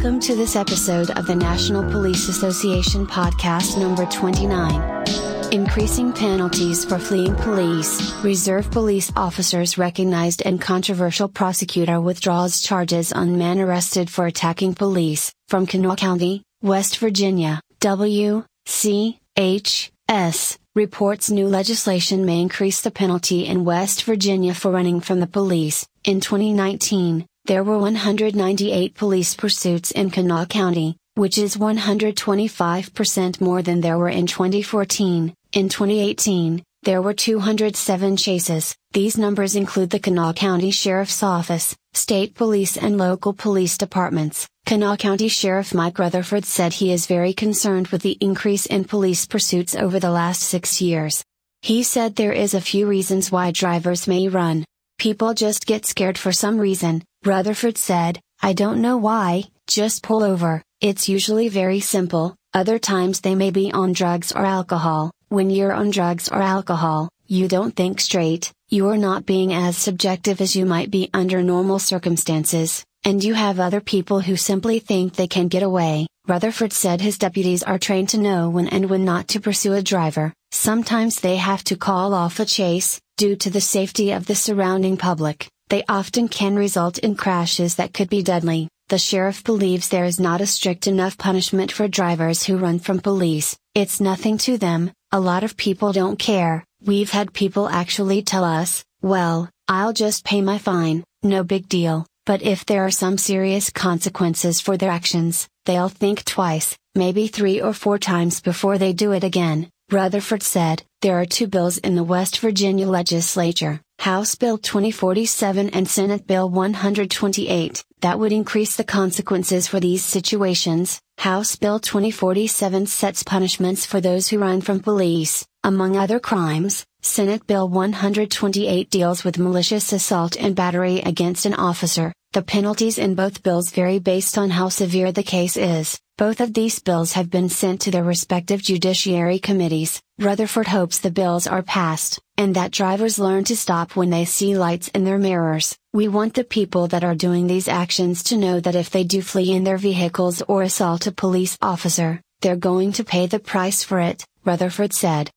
Welcome to this episode of the National Police Association podcast number 29. Increasing penalties for fleeing police. Reserve police officers recognized and controversial prosecutor withdraws charges on man arrested for attacking police. From Kanawha County, West Virginia, W. C. H. S. reports new legislation may increase the penalty in West Virginia for running from the police. In 2019, there were 198 police pursuits in Kanawha County, which is 125% more than there were in 2014. In 2018, there were 207 chases. These numbers include the Kanawha County Sheriff's Office, state police, and local police departments. Kanawha County Sheriff Mike Rutherford said he is very concerned with the increase in police pursuits over the last six years. He said there is a few reasons why drivers may run. People just get scared for some reason, Rutherford said, I don't know why, just pull over, it's usually very simple, other times they may be on drugs or alcohol. When you're on drugs or alcohol, you don't think straight, you're not being as subjective as you might be under normal circumstances, and you have other people who simply think they can get away. Rutherford said his deputies are trained to know when and when not to pursue a driver, sometimes they have to call off a chase, due to the safety of the surrounding public, they often can result in crashes that could be deadly. The sheriff believes there is not a strict enough punishment for drivers who run from police, it's nothing to them, a lot of people don't care. We've had people actually tell us, well, I'll just pay my fine, no big deal, but if there are some serious consequences for their actions, they'll think twice, maybe three or four times before they do it again. Rutherford said, there are two bills in the West Virginia legislature, House Bill 2047 and Senate Bill 128, that would increase the consequences for these situations. House Bill 2047 sets punishments for those who run from police, among other crimes. Senate Bill 128 deals with malicious assault and battery against an officer. The penalties in both bills vary based on how severe the case is. Both of these bills have been sent to their respective judiciary committees. Rutherford hopes the bills are passed, and that drivers learn to stop when they see lights in their mirrors. We want the people that are doing these actions to know that if they do flee in their vehicles or assault a police officer, they're going to pay the price for it, Rutherford said.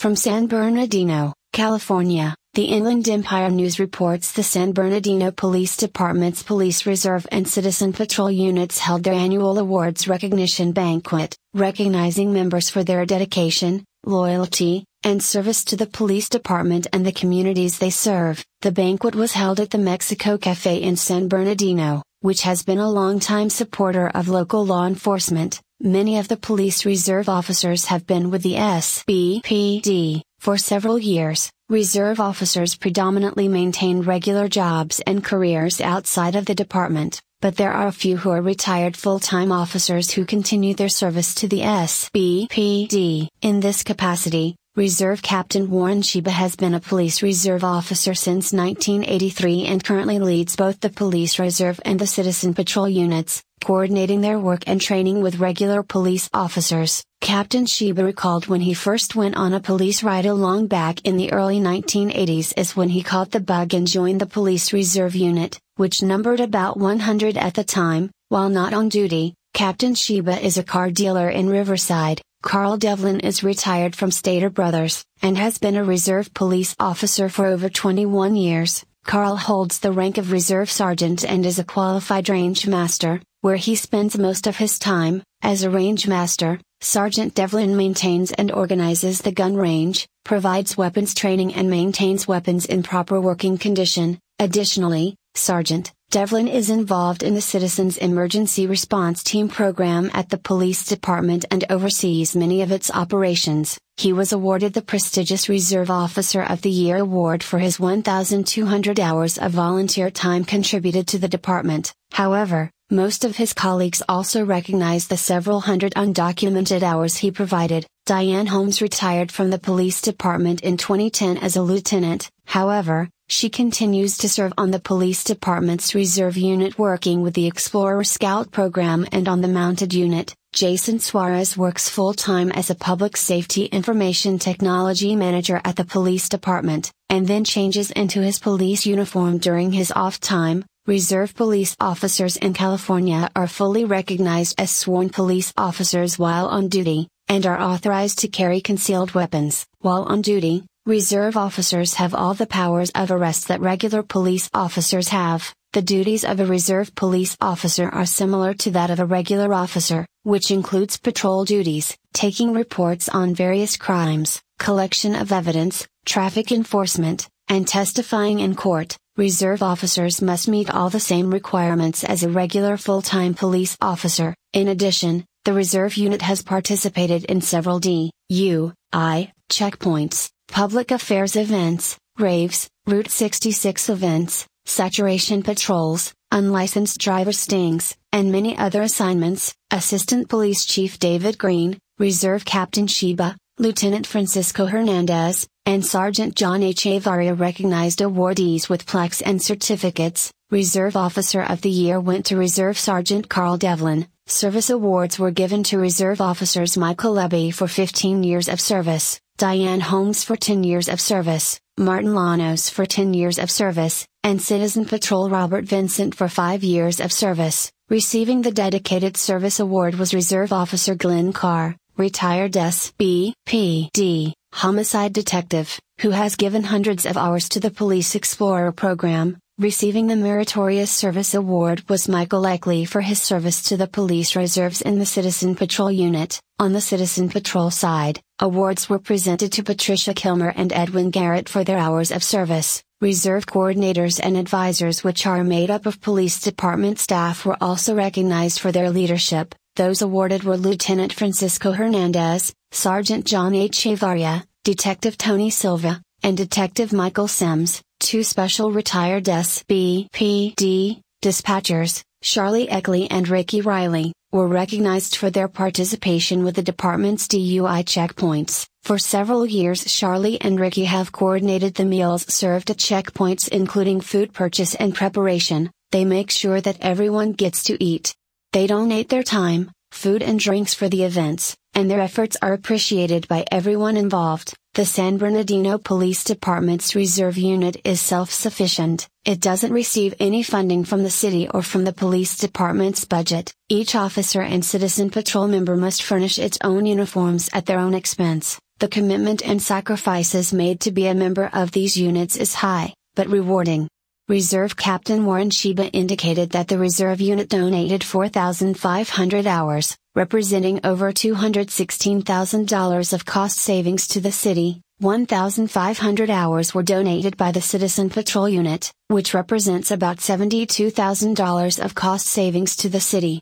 From San Bernardino, California, the Inland Empire News reports the San Bernardino Police Department's Police Reserve and Citizen Patrol units held their annual awards recognition banquet, recognizing members for their dedication, loyalty, and service to the police department and the communities they serve. The banquet was held at the Mexico Cafe in San Bernardino, which has been a longtime supporter of local law enforcement. Many of the police reserve officers have been with the SBPD for several years. Reserve officers predominantly maintain regular jobs and careers outside of the department, but there are a few who are retired full-time officers who continue their service to the SBPD. In this capacity, Reserve Captain Warren Sheba has been a police reserve officer since 1983 and currently leads both the police reserve and the citizen patrol units, coordinating their work and training with regular police officers. Captain Sheba recalled when he first went on a police ride along back in the early 1980s is when he caught the bug and joined the police reserve unit, which numbered about 100 at the time, while not on duty. Captain Sheba is a car dealer in Riverside. Carl Devlin is retired from Stater Brothers, and has been a reserve police officer for over 21 years. Carl holds the rank of Reserve Sergeant and is a qualified range master, where he spends most of his time, as a range master, Sergeant Devlin maintains and organizes the gun range, provides weapons training and maintains weapons in proper working condition. Additionally, Sergeant Devlin is involved in the Citizens Emergency Response Team program at the Police Department and oversees many of its operations. He was awarded the prestigious Reserve Officer of the Year award for his 1,200 hours of volunteer time contributed to the department. However, most of his colleagues also recognize the several hundred undocumented hours he provided. Diane Holmes retired from the police department in 2010 as a lieutenant, however, she continues to serve on the police department's reserve unit working with the Explorer Scout program and on the mounted unit. Jason Suarez works full time as a public safety information technology manager at the police department, and then changes into his police uniform during his off time, Reserve police officers in California are fully recognized as sworn police officers while on duty, and are authorized to carry concealed weapons. While on duty, reserve officers have all the powers of arrest that regular police officers have. The duties of a reserve police officer are similar to that of a regular officer, which includes patrol duties, taking reports on various crimes, collection of evidence, traffic enforcement, and testifying in court. Reserve officers must meet all the same requirements as a regular full-time police officer. In addition, the reserve unit has participated in several D, U, I, checkpoints, public affairs events, raves, Route 66 events, saturation patrols, unlicensed driver stings, and many other assignments. Assistant Police Chief David Green, Reserve Captain Sheba, Lieutenant Francisco Hernandez, and Sergeant John H. Avaria recognized awardees with plaques and certificates. Reserve Officer of the Year went to Reserve Sergeant Carl Devlin. Service awards were given to Reserve Officers Michael Levy for 15 years of service, Diane Holmes for 10 years of service, Martin Lanos for 10 years of service, and Citizen Patrol Robert Vincent for 5 years of service. Receiving the Dedicated Service Award was Reserve Officer Glenn Carr, retired SBPD, homicide detective, who has given hundreds of hours to the Police Explorer program. Receiving the Meritorious Service Award was Michael Leckley for his service to the police reserves in the Citizen Patrol Unit. On the Citizen Patrol side, awards were presented to Patricia Kilmer and Edwin Garrett for their hours of service. Reserve coordinators and advisors, which are made up of police department staff, were also recognized for their leadership. Those awarded were Lieutenant Francisco Hernandez, Sergeant John H. Chavaria, Detective Tony Silva, and Detective Michael Sims. Two special retired SBPD dispatchers, Charlie Eckley and Ricky Riley, were recognized for their participation with the department's DUI checkpoints. For several years, Charlie and Ricky have coordinated the meals served at checkpoints, including food purchase and preparation. They make sure that everyone gets to eat. They donate their time, food, and drinks for the events, and their efforts are appreciated by everyone involved. The San Bernardino Police Department's reserve unit is self sufficient, it doesn't receive any funding from the city or from the police department's budget. Each officer and citizen patrol member must furnish its own uniforms at their own expense. The commitment and sacrifices made to be a member of these units is high, but rewarding. Reserve Captain Warren Sheba indicated that the reserve unit donated 4,500 hours, representing over $216,000 of cost savings to the city. 1,500 hours were donated by the Citizen Patrol Unit, which represents about $72,000 of cost savings to the city.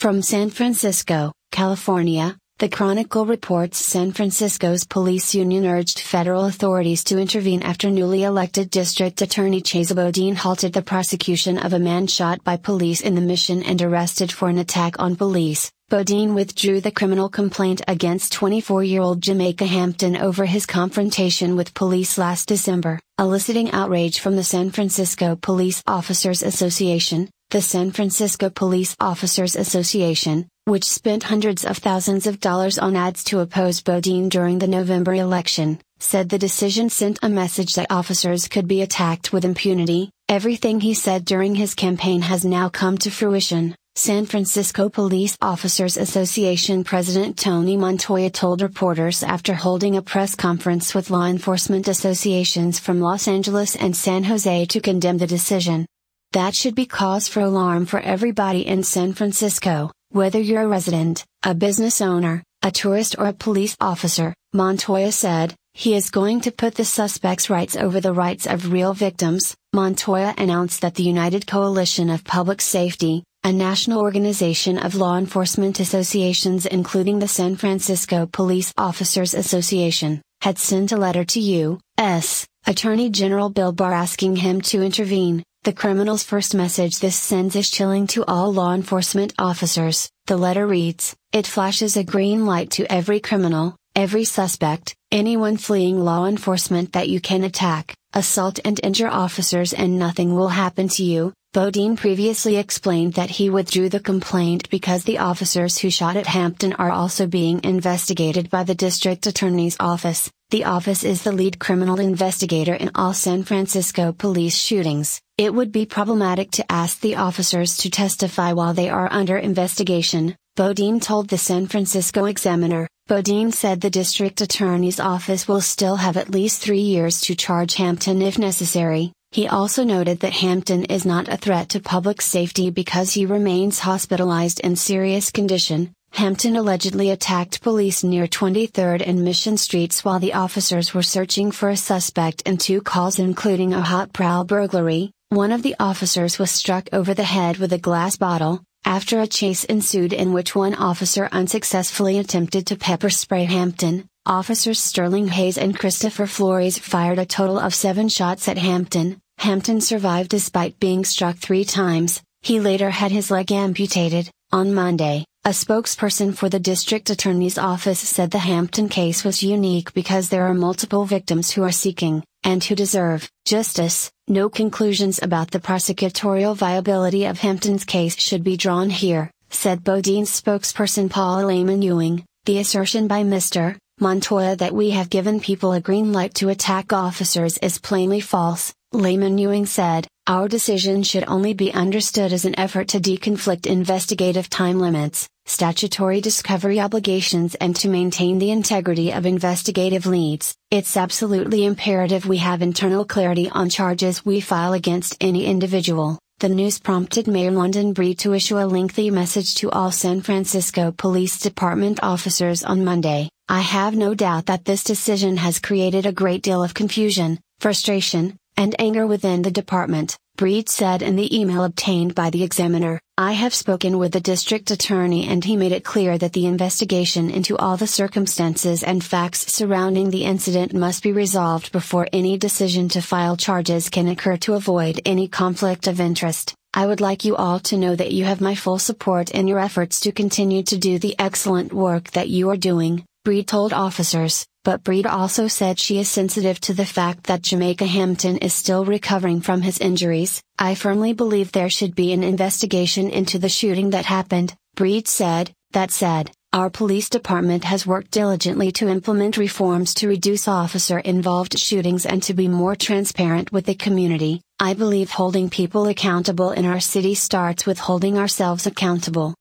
From San Francisco, California, the Chronicle reports San Francisco's police union urged federal authorities to intervene after newly elected District Attorney Chesa Boudin halted the prosecution of a man shot by police in the mission and arrested for an attack on police. Boudin withdrew the criminal complaint against 24 year old Jamaica Hampton over his confrontation with police last December, eliciting outrage from the San Francisco Police Officers Association. The San Francisco Police Officers Association, which spent hundreds of thousands of dollars on ads to oppose Boudin during the November election, said the decision sent a message that officers could be attacked with impunity. Everything he said during his campaign has now come to fruition. San Francisco Police Officers Association President Tony Montoya told reporters after holding a press conference with law enforcement associations from Los Angeles and San Jose to condemn the decision. That should be cause for alarm for everybody in San Francisco. Whether you're a resident, a business owner, a tourist, or a police officer, Montoya said, he is going to put the suspects' rights over the rights of real victims. Montoya announced that the United Coalition of Public Safety, a national organization of law enforcement associations including the San Francisco Police Officers Association, had sent a letter to U.S. Attorney General Bill Barr asking him to intervene. The criminal's first message this sends is chilling to all law enforcement officers. The letter reads It flashes a green light to every criminal, every suspect, anyone fleeing law enforcement that you can attack, assault, and injure officers, and nothing will happen to you. Boudin previously explained that he withdrew the complaint because the officers who shot at Hampton are also being investigated by the district attorney's office. The office is the lead criminal investigator in all San Francisco police shootings. It would be problematic to ask the officers to testify while they are under investigation, Boudin told the San Francisco Examiner. Boudin said the district attorney's office will still have at least three years to charge Hampton if necessary. He also noted that Hampton is not a threat to public safety because he remains hospitalized in serious condition, Hampton allegedly attacked police near 23rd and Mission Streets while the officers were searching for a suspect in two calls including a hot prowl burglary. One of the officers was struck over the head with a glass bottle, after a chase ensued in which one officer unsuccessfully attempted to pepper spray Hampton. Officers Sterling Hayes and Christopher Flores fired a total of seven shots at Hampton. Hampton survived despite being struck three times. He later had his leg amputated. On Monday, a spokesperson for the district attorney's office said the Hampton case was unique because there are multiple victims who are seeking, and who deserve, justice. No conclusions about the prosecutorial viability of Hampton's case should be drawn here, said Boudin's spokesperson Paul Lehman Ewing. The assertion by Mr. Montoya that we have given people a green light to attack officers is plainly false, Lehman Ewing said. Our decision should only be understood as an effort to deconflict investigative time limits, statutory discovery obligations, and to maintain the integrity of investigative leads. It's absolutely imperative we have internal clarity on charges we file against any individual. The news prompted Mayor London Breed to issue a lengthy message to all San Francisco Police Department officers on Monday. I have no doubt that this decision has created a great deal of confusion, frustration, and anger within the department, Breed said in the email obtained by the examiner. I have spoken with the district attorney and he made it clear that the investigation into all the circumstances and facts surrounding the incident must be resolved before any decision to file charges can occur to avoid any conflict of interest. I would like you all to know that you have my full support in your efforts to continue to do the excellent work that you are doing, Breed told officers but Breed also said she is sensitive to the fact that Jamaica Hampton is still recovering from his injuries. I firmly believe there should be an investigation into the shooting that happened, Breed said. That said, our police department has worked diligently to implement reforms to reduce officer involved shootings and to be more transparent with the community. I believe holding people accountable in our city starts with holding ourselves accountable.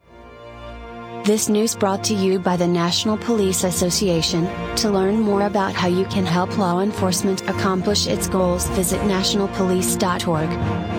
This news brought to you by the National Police Association. To learn more about how you can help law enforcement accomplish its goals, visit nationalpolice.org.